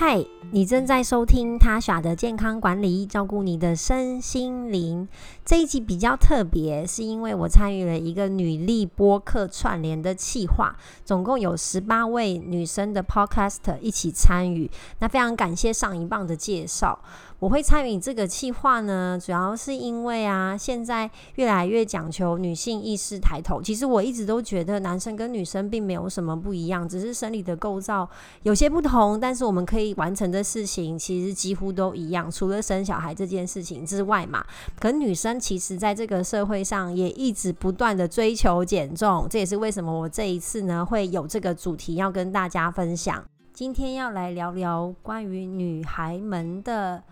嗨，你正在收听他耍的健康管理，照顾你的身心灵。这一集比较特别，是因为我参与了一个女力播客串联的企划，总共有十八位女生的 podcast 一起参与。那非常感谢上一棒的介绍。我会参与这个计划呢，主要是因为啊，现在越来越讲求女性意识抬头。其实我一直都觉得男生跟女生并没有什么不一样，只是生理的构造有些不同，但是我们可以完成的事情其实几乎都一样，除了生小孩这件事情之外嘛。可女生其实在这个社会上也一直不断的追求减重，这也是为什么我这一次呢会有这个主题要跟大家分享。今天要来聊聊关于女孩们的。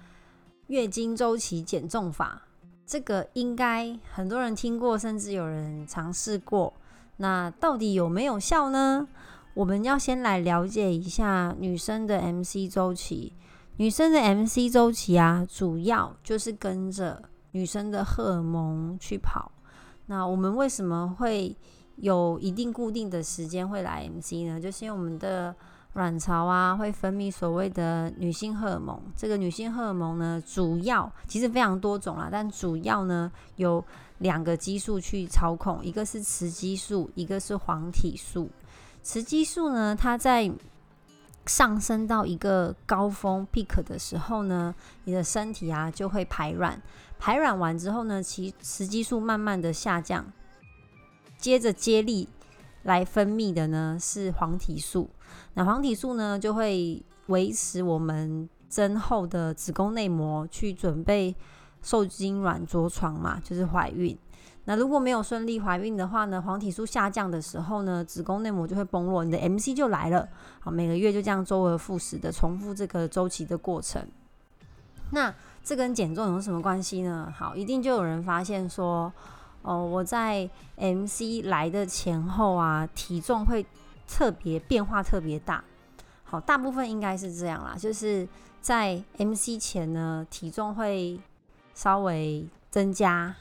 月经周期减重法，这个应该很多人听过，甚至有人尝试过。那到底有没有效呢？我们要先来了解一下女生的 MC 周期。女生的 MC 周期啊，主要就是跟着女生的荷尔蒙去跑。那我们为什么会有一定固定的时间会来 MC 呢？就是因为我们的卵巢啊，会分泌所谓的女性荷尔蒙。这个女性荷尔蒙呢，主要其实非常多种啦，但主要呢有两个激素去操控，一个是雌激素，一个是黄体素。雌激素呢，它在上升到一个高峰 peak 的时候呢，你的身体啊就会排卵，排卵完之后呢，其雌激素慢慢的下降，接着接力来分泌的呢是黄体素。那黄体素呢，就会维持我们增厚的子宫内膜，去准备受精卵着床嘛，就是怀孕。那如果没有顺利怀孕的话呢，黄体素下降的时候呢，子宫内膜就会崩落，你的 MC 就来了。好，每个月就这样周而复始的重复这个周期的过程。那这跟减重有什么关系呢？好，一定就有人发现说，哦，我在 MC 来的前后啊，体重会。特别变化特别大，好，大部分应该是这样啦，就是在 MC 前呢，体重会稍微增加，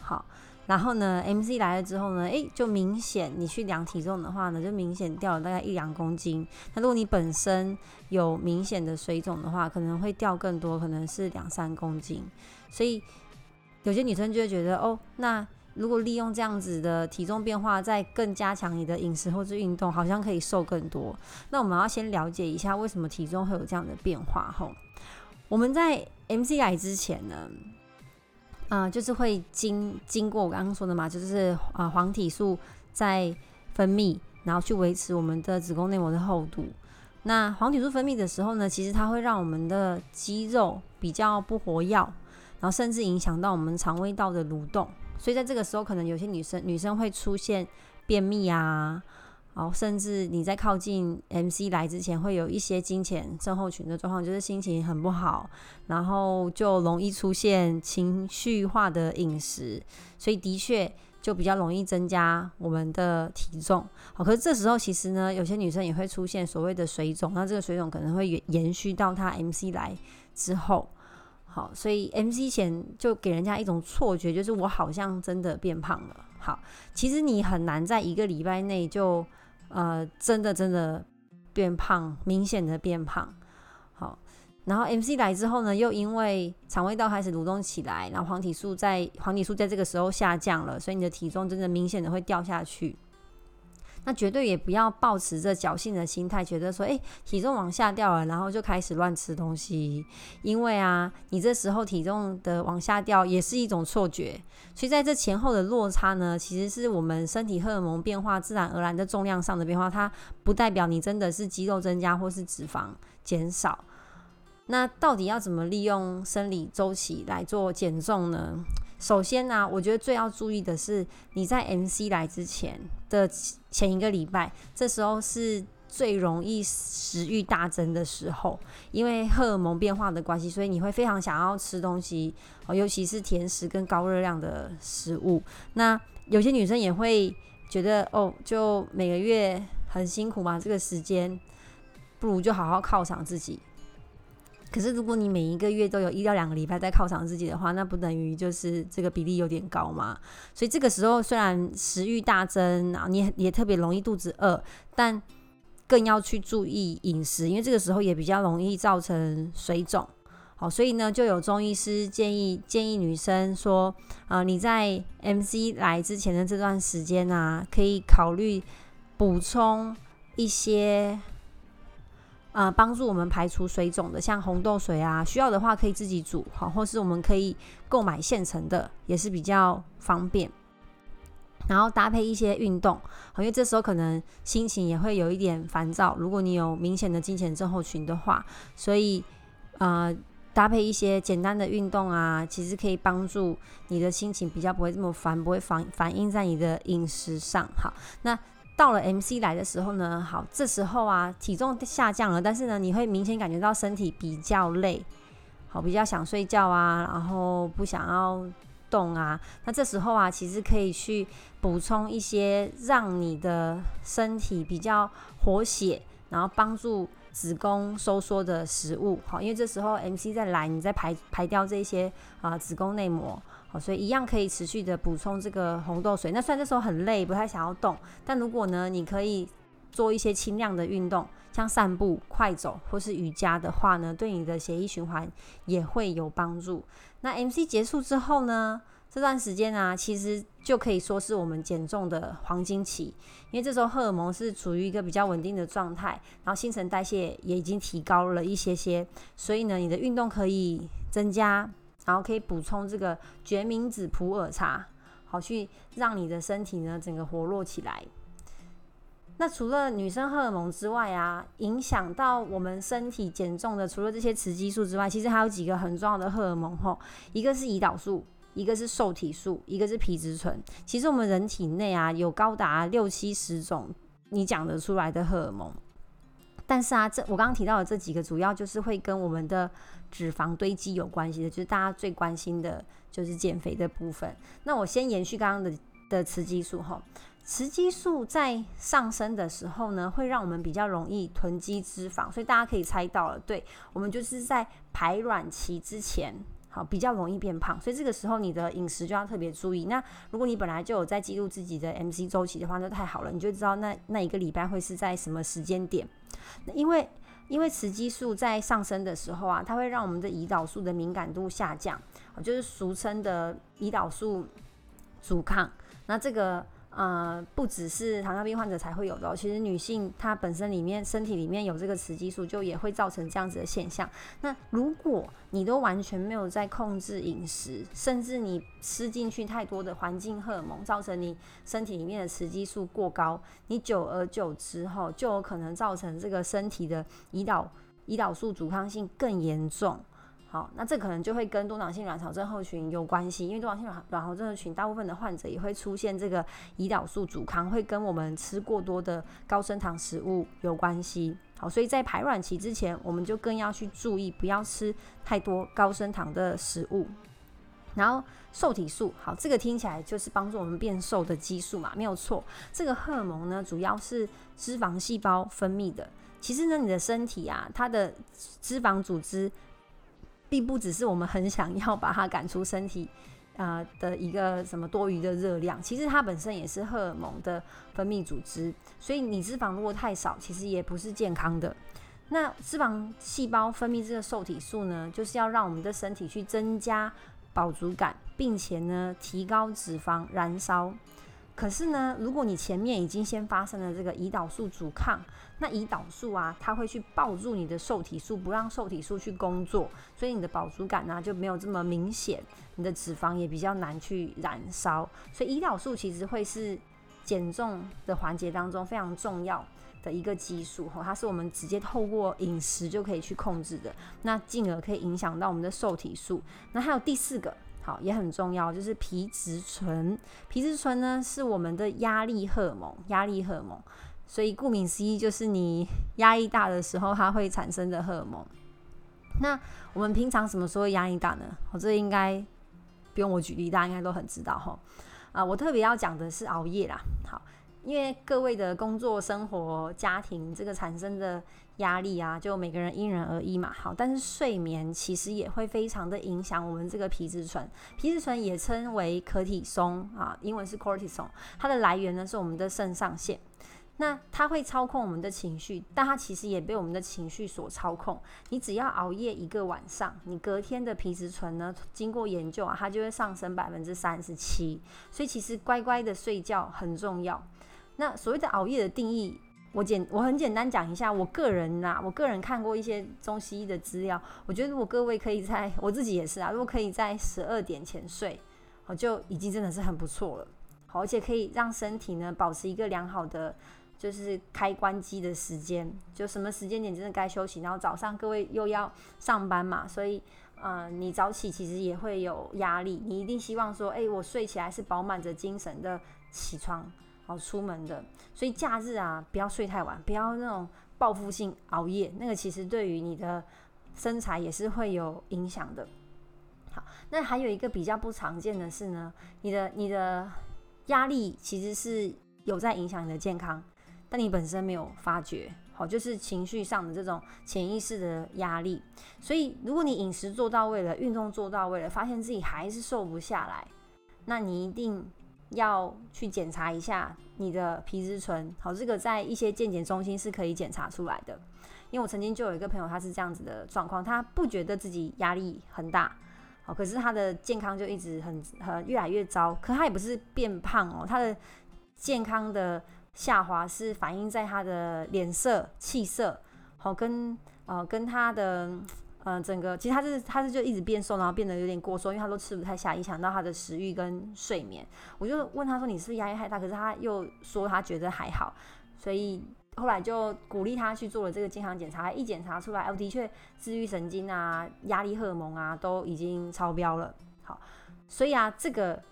好，然后呢，MC 来了之后呢，诶，就明显你去量体重的话呢，就明显掉了大概一两公斤。那如果你本身有明显的水肿的话，可能会掉更多，可能是两三公斤。所以有些女生就会觉得，哦，那。如果利用这样子的体重变化，再更加强你的饮食或是运动，好像可以瘦更多。那我们要先了解一下为什么体重会有这样的变化。吼，我们在 MC 来之前呢，啊，就是会经经过我刚刚说的嘛，就是啊黄体素在分泌，然后去维持我们的子宫内膜的厚度。那黄体素分泌的时候呢，其实它会让我们的肌肉比较不活跃，然后甚至影响到我们肠胃道的蠕动。所以在这个时候，可能有些女生女生会出现便秘啊，哦，甚至你在靠近 MC 来之前，会有一些金钱症候群的状况，就是心情很不好，然后就容易出现情绪化的饮食，所以的确就比较容易增加我们的体重。好，可是这时候其实呢，有些女生也会出现所谓的水肿，那这个水肿可能会延延续到她 MC 来之后。好，所以 MC 前就给人家一种错觉，就是我好像真的变胖了。好，其实你很难在一个礼拜内就呃真的真的变胖，明显的变胖。好，然后 MC 来之后呢，又因为肠胃道开始蠕动起来，然后黄体素在黄体素在这个时候下降了，所以你的体重真的明显的会掉下去。那绝对也不要抱持着侥幸的心态，觉得说，哎，体重往下掉了，然后就开始乱吃东西。因为啊，你这时候体重的往下掉也是一种错觉。所以在这前后的落差呢，其实是我们身体荷尔蒙变化自然而然的重量上的变化，它不代表你真的是肌肉增加或是脂肪减少。那到底要怎么利用生理周期来做减重呢？首先呢，我觉得最要注意的是，你在 MC 来之前的前一个礼拜，这时候是最容易食欲大增的时候，因为荷尔蒙变化的关系，所以你会非常想要吃东西，尤其是甜食跟高热量的食物。那有些女生也会觉得，哦，就每个月很辛苦嘛，这个时间不如就好好犒赏自己。可是，如果你每一个月都有一到两个礼拜在犒赏自己的话，那不等于就是这个比例有点高吗？所以这个时候虽然食欲大增，然后你也特别容易肚子饿，但更要去注意饮食，因为这个时候也比较容易造成水肿。好，所以呢，就有中医师建议建议女生说，呃，你在 MC 来之前的这段时间啊，可以考虑补充一些，呃，帮助我们排除水肿的，像红豆水啊，需要的话可以自己煮，好，或是我们可以购买现成的，也是比较方便。然后搭配一些运动，因为这时候可能心情也会有一点烦躁。如果你有明显的金钱症候群的话，所以呃。搭配一些简单的运动啊，其实可以帮助你的心情比较不会这么烦，不会反反映在你的饮食上。好，那到了 MC 来的时候呢，好，这时候啊，体重下降了，但是呢，你会明显感觉到身体比较累，好，比较想睡觉啊，然后不想要动啊。那这时候啊，其实可以去补充一些让你的身体比较活血，然后帮助。子宫收缩的食物，好，因为这时候 MC 在来，你在排排掉这些啊子宫内膜，好，所以一样可以持续的补充这个红豆水。那虽然这时候很累，不太想要动，但如果呢，你可以做一些轻量的运动，像散步、快走或是瑜伽的话呢，对你的血液循环也会有帮助。那 MC 结束之后呢？这段时间啊，其实就可以说是我们减重的黄金期，因为这时候荷尔蒙是处于一个比较稳定的状态，然后新陈代谢也已经提高了一些些，所以呢，你的运动可以增加，然后可以补充这个决明子普洱茶，好去让你的身体呢整个活络起来。那除了女生荷尔蒙之外啊，影响到我们身体减重的，除了这些雌激素之外，其实还有几个很重要的荷尔蒙吼，一个是胰岛素。一个是受体素，一个是皮质醇。其实我们人体内啊，有高达六七十种你讲得出来的荷尔蒙。但是啊，这我刚刚提到的这几个，主要就是会跟我们的脂肪堆积有关系的，就是大家最关心的，就是减肥的部分。那我先延续刚刚的的雌激素吼，雌激素在上升的时候呢，会让我们比较容易囤积脂肪，所以大家可以猜到了，对我们就是在排卵期之前。好，比较容易变胖，所以这个时候你的饮食就要特别注意。那如果你本来就有在记录自己的 MC 周期的话，那太好了，你就知道那那一个礼拜会是在什么时间点。因为因为雌激素在上升的时候啊，它会让我们的胰岛素的敏感度下降，就是俗称的胰岛素阻抗。那这个。呃，不只是糖尿病患者才会有的，其实女性她本身里面身体里面有这个雌激素，就也会造成这样子的现象。那如果你都完全没有在控制饮食，甚至你吃进去太多的环境荷尔蒙，造成你身体里面的雌激素过高，你久而久之后就有可能造成这个身体的胰岛胰岛素阻抗性更严重。好，那这可能就会跟多囊性卵巢症候群有关系，因为多囊性卵卵巢症候群大部分的患者也会出现这个胰岛素阻抗，会跟我们吃过多的高升糖食物有关系。好，所以在排卵期之前，我们就更要去注意，不要吃太多高升糖的食物。然后受体素，好，这个听起来就是帮助我们变瘦的激素嘛，没有错。这个荷尔蒙呢，主要是脂肪细胞分泌的。其实呢，你的身体啊，它的脂肪组织。并不只是我们很想要把它赶出身体，呃的一个什么多余的热量，其实它本身也是荷尔蒙的分泌组织，所以你脂肪如果太少，其实也不是健康的。那脂肪细胞分泌这个受体素呢，就是要让我们的身体去增加饱足感，并且呢提高脂肪燃烧。可是呢，如果你前面已经先发生了这个胰岛素阻抗，那胰岛素啊，它会去抱住你的受体素，不让受体素去工作，所以你的饱足感呢就没有这么明显，你的脂肪也比较难去燃烧。所以胰岛素其实会是减重的环节当中非常重要的一个激素，哈，它是我们直接透过饮食就可以去控制的，那进而可以影响到我们的受体素。那还有第四个。好，也很重要，就是皮质醇。皮质醇呢，是我们的压力荷尔蒙，压力荷尔蒙。所以顾名思义，就是你压力大的时候，它会产生的荷尔蒙。那我们平常什么时候压力大呢？我这应该不用我举例，大家应该都很知道哈。啊，我特别要讲的是熬夜啦。好。因为各位的工作、生活、家庭这个产生的压力啊，就每个人因人而异嘛。好，但是睡眠其实也会非常的影响我们这个皮质醇。皮质醇也称为可体松啊，英文是 cortisol，它的来源呢是我们的肾上腺。那它会操控我们的情绪，但它其实也被我们的情绪所操控。你只要熬夜一个晚上，你隔天的皮质醇呢，经过研究啊，它就会上升百分之三十七。所以其实乖乖的睡觉很重要。那所谓的熬夜的定义，我简我很简单讲一下，我个人呐，我个人看过一些中西医的资料，我觉得如果各位可以在，我自己也是啊，如果可以在十二点前睡，我就已经真的是很不错了。好，而且可以让身体呢保持一个良好的。就是开关机的时间，就什么时间点真的该休息，然后早上各位又要上班嘛，所以，嗯，你早起其实也会有压力，你一定希望说，哎，我睡起来是饱满着精神的起床，好出门的，所以假日啊，不要睡太晚，不要那种报复性熬夜，那个其实对于你的身材也是会有影响的。好，那还有一个比较不常见的是呢，你的你的压力其实是有在影响你的健康。但你本身没有发觉，好，就是情绪上的这种潜意识的压力。所以，如果你饮食做到位了，运动做到位了，发现自己还是瘦不下来，那你一定要去检查一下你的皮质醇。好，这个在一些健检中心是可以检查出来的。因为我曾经就有一个朋友，他是这样子的状况，他不觉得自己压力很大，好，可是他的健康就一直很很越来越糟。可他也不是变胖哦，他的健康的。下滑是反映在他的脸色、气色，好跟呃跟他的呃整个，其实他是他是就一直变瘦，然后变得有点过瘦，因为他都吃不太下，影响到他的食欲跟睡眠。我就问他说：“你是不是压力太大？”可是他又说他觉得还好，所以后来就鼓励他去做了这个健康检查。一检查出来，哦，的确，自愈神经啊、压力荷尔蒙啊都已经超标了。好，所以啊，这个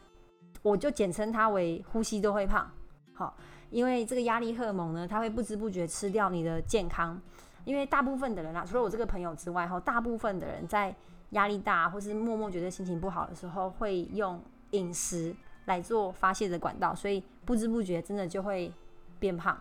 我就简称它为呼吸都会胖。好。因为这个压力荷尔蒙呢，它会不知不觉吃掉你的健康。因为大部分的人啊，除了我这个朋友之外，哈，大部分的人在压力大或是默默觉得心情不好的时候，会用饮食来做发泄的管道，所以不知不觉真的就会变胖。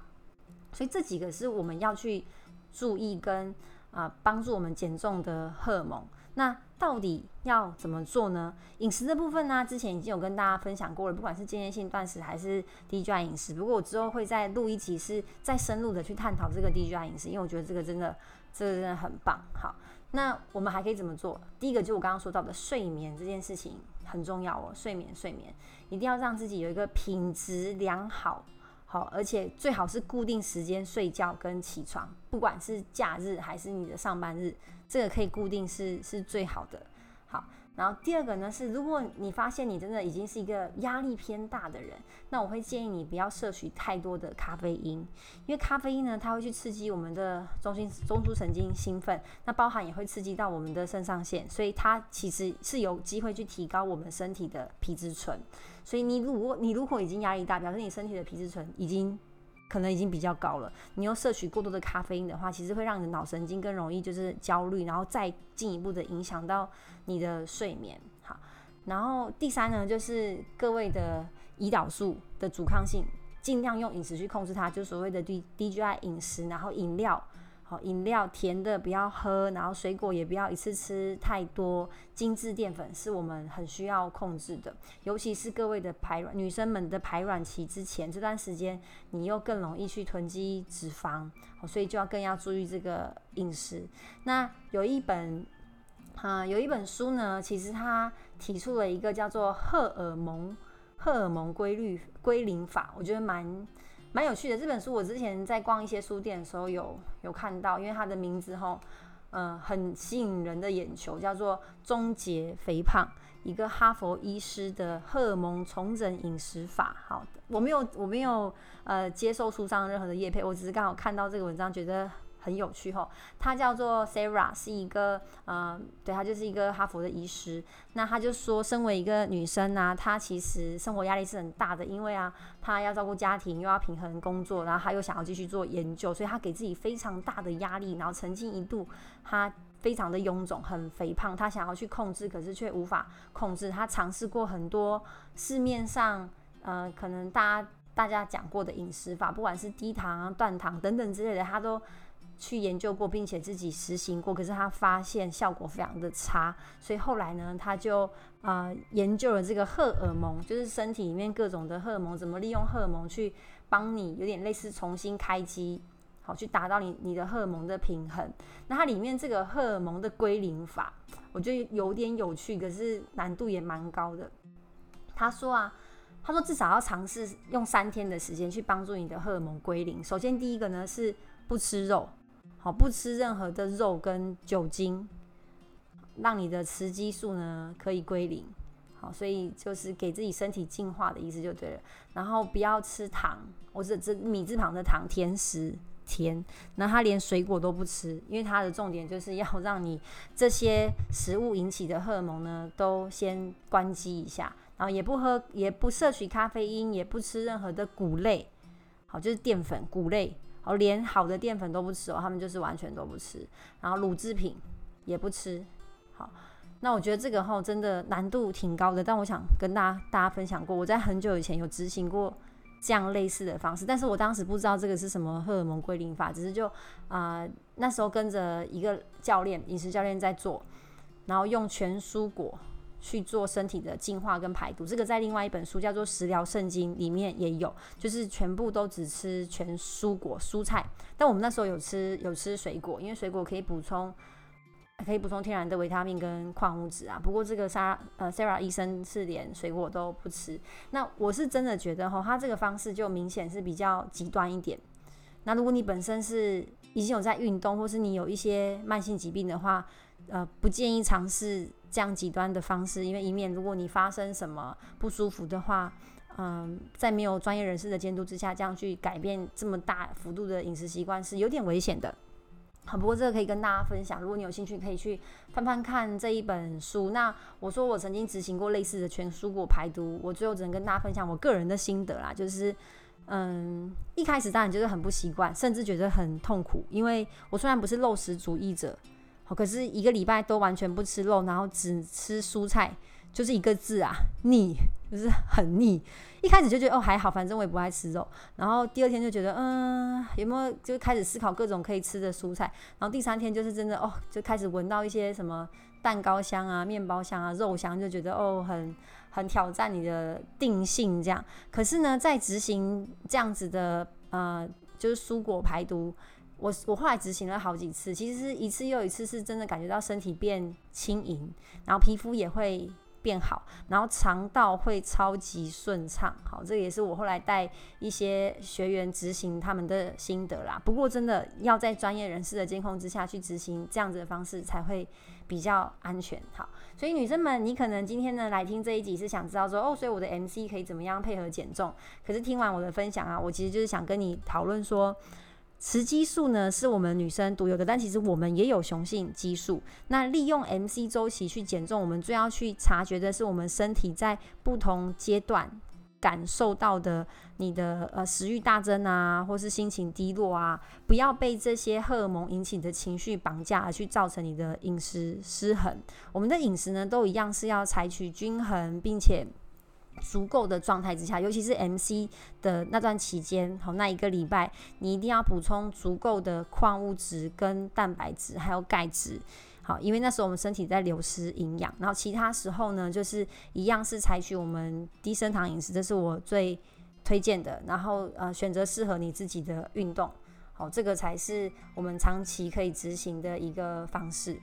所以这几个是我们要去注意跟啊帮助我们减重的荷尔蒙。那到底要怎么做呢？饮食的部分呢，之前已经有跟大家分享过了，不管是间歇性断食还是低 GI 饮食。不过我之后会再录一集，是再深入的去探讨这个低 GI 饮食，因为我觉得这个真的，这个真的很棒。好，那我们还可以怎么做？第一个就我刚刚说到的睡眠这件事情很重要哦，睡眠睡眠一定要让自己有一个品质良好。好，而且最好是固定时间睡觉跟起床，不管是假日还是你的上班日，这个可以固定是是最好的。好，然后第二个呢是，如果你发现你真的已经是一个压力偏大的人，那我会建议你不要摄取太多的咖啡因，因为咖啡因呢，它会去刺激我们的中心中枢神经兴奋，那包含也会刺激到我们的肾上腺，所以它其实是有机会去提高我们身体的皮质醇。所以你如果你如果已经压力大，表示你身体的皮质醇已经可能已经比较高了。你又摄取过多的咖啡因的话，其实会让你的脑神经更容易就是焦虑，然后再进一步的影响到你的睡眠。好，然后第三呢，就是各位的胰岛素的阻抗性，尽量用饮食去控制它，就所谓的低低 GI 饮食，然后饮料。饮料甜的不要喝，然后水果也不要一次吃太多。精致淀粉是我们很需要控制的，尤其是各位的排卵女生们的排卵期之前这段时间，你又更容易去囤积脂肪，所以就要更要注意这个饮食。那有一本啊，有一本书呢，其实它提出了一个叫做荷尔蒙荷尔蒙规律归零法，我觉得蛮。蛮有趣的这本书，我之前在逛一些书店的时候有有看到，因为它的名字吼，嗯，很吸引人的眼球，叫做《终结肥胖》，一个哈佛医师的荷尔蒙重整饮食法。好，我没有我没有呃接受书上任何的叶配，我只是刚好看到这个文章，觉得。很有趣哈，他叫做 Sarah，是一个呃，对他就是一个哈佛的医师。那他就说，身为一个女生呢，她其实生活压力是很大的，因为啊，她要照顾家庭，又要平衡工作，然后她又想要继续做研究，所以她给自己非常大的压力。然后曾经一度，她非常的臃肿，很肥胖，她想要去控制，可是却无法控制。她尝试过很多市面上呃，可能大家大家讲过的饮食法，不管是低糖啊、断糖等等之类的，她都。去研究过，并且自己实行过，可是他发现效果非常的差，所以后来呢，他就啊研究了这个荷尔蒙，就是身体里面各种的荷尔蒙，怎么利用荷尔蒙去帮你有点类似重新开机，好去达到你你的荷尔蒙的平衡。那它里面这个荷尔蒙的归零法，我觉得有点有趣，可是难度也蛮高的。他说啊，他说至少要尝试用三天的时间去帮助你的荷尔蒙归零。首先第一个呢是不吃肉，好不吃任何的肉跟酒精，让你的雌激素呢可以归零。好，所以就是给自己身体净化的意思就对了。然后不要吃糖，我是这米字旁的糖，甜食甜。那他连水果都不吃，因为他的重点就是要让你这些食物引起的荷尔蒙呢都先关机一下。然后也不喝，也不摄取咖啡因，也不吃任何的谷类，好，就是淀粉、谷类，哦，连好的淀粉都不吃哦，他们就是完全都不吃。然后乳制品也不吃，好。那我觉得这个哈真的难度挺高的，但我想跟大家大家分享过，我在很久以前有执行过这样类似的方式，但是我当时不知道这个是什么荷尔蒙归零法，只是就啊那时候跟着一个教练饮食教练在做，然后用全蔬果去做身体的净化跟排毒，这个在另外一本书叫做《食疗圣经》里面也有，就是全部都只吃全蔬果蔬菜，但我们那时候有吃有吃水果，因为水果可以补充。可以补充天然的维他命跟矿物质啊，不过这个莎呃 Sarah 医生是连水果都不吃。那我是真的觉得吼，他这个方式就明显是比较极端一点。那如果你本身是已经有在运动，或是你有一些慢性疾病的话，呃，不建议尝试这样极端的方式，因为以免如果你发生什么不舒服的话，嗯，在没有专业人士的监督之下，这样去改变这么大幅度的饮食习惯是有点危险的。好，不过这个可以跟大家分享。如果你有兴趣，可以去翻翻看这一本书。那我说我曾经执行过类似的全蔬果排毒，我最后只能跟大家分享我个人的心得啦。就是，嗯，一开始当然就是很不习惯，甚至觉得很痛苦，因为我虽然不是肉食主义者，可是一个礼拜都完全不吃肉，然后只吃蔬菜。就是一个字啊，腻，就是很腻。一开始就觉得哦还好，反正我也不爱吃肉。然后第二天就觉得嗯，有没有就开始思考各种可以吃的蔬菜。然后第三天就是真的哦，就开始闻到一些什么蛋糕香啊、面包香啊、肉香，就觉得哦很很挑战你的定性这样。可是呢，在执行这样子的呃，就是蔬果排毒，我我后来执行了好几次，其实是一次又一次是真的感觉到身体变轻盈，然后皮肤也会。变好，然后肠道会超级顺畅。好，这个也是我后来带一些学员执行他们的心得啦。不过真的要在专业人士的监控之下去执行这样子的方式，才会比较安全。好，所以女生们，你可能今天呢来听这一集是想知道说，哦，所以我的 MC 可以怎么样配合减重？可是听完我的分享啊，我其实就是想跟你讨论说。雌激素呢是我们女生独有的，但其实我们也有雄性激素。那利用 MC 周期去减重，我们最要去察觉的是我们身体在不同阶段感受到的你的呃食欲大增啊，或是心情低落啊，不要被这些荷尔蒙引起的情绪绑架，而去造成你的饮食失衡。我们的饮食呢都一样是要采取均衡，并且。足够的状态之下，尤其是 MC 的那段期间，好，那一个礼拜，你一定要补充足够的矿物质、跟蛋白质，还有钙质，好，因为那时候我们身体在流失营养。然后其他时候呢，就是一样是采取我们低升糖饮食，这是我最推荐的。然后呃，选择适合你自己的运动，好，这个才是我们长期可以执行的一个方式。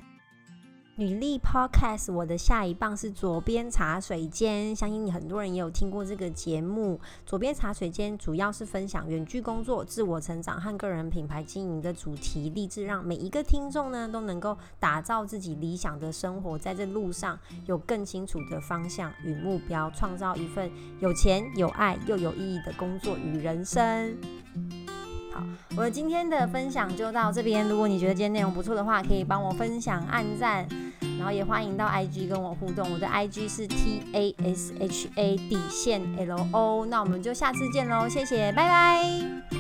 女力 Podcast，我的下一棒是左边茶水间，相信你很多人也有听过这个节目。左边茶水间主要是分享远距工作、自我成长和个人品牌经营的主题，立志让每一个听众呢都能够打造自己理想的生活，在这路上有更清楚的方向与目标，创造一份有钱、有爱又有意义的工作与人生。好，我今天的分享就到这边。如果你觉得今天内容不错的话，可以帮我分享、按赞，然后也欢迎到 IG 跟我互动。我的 IG 是 T A S H A 底线 L O。那我们就下次见喽，谢谢，拜拜。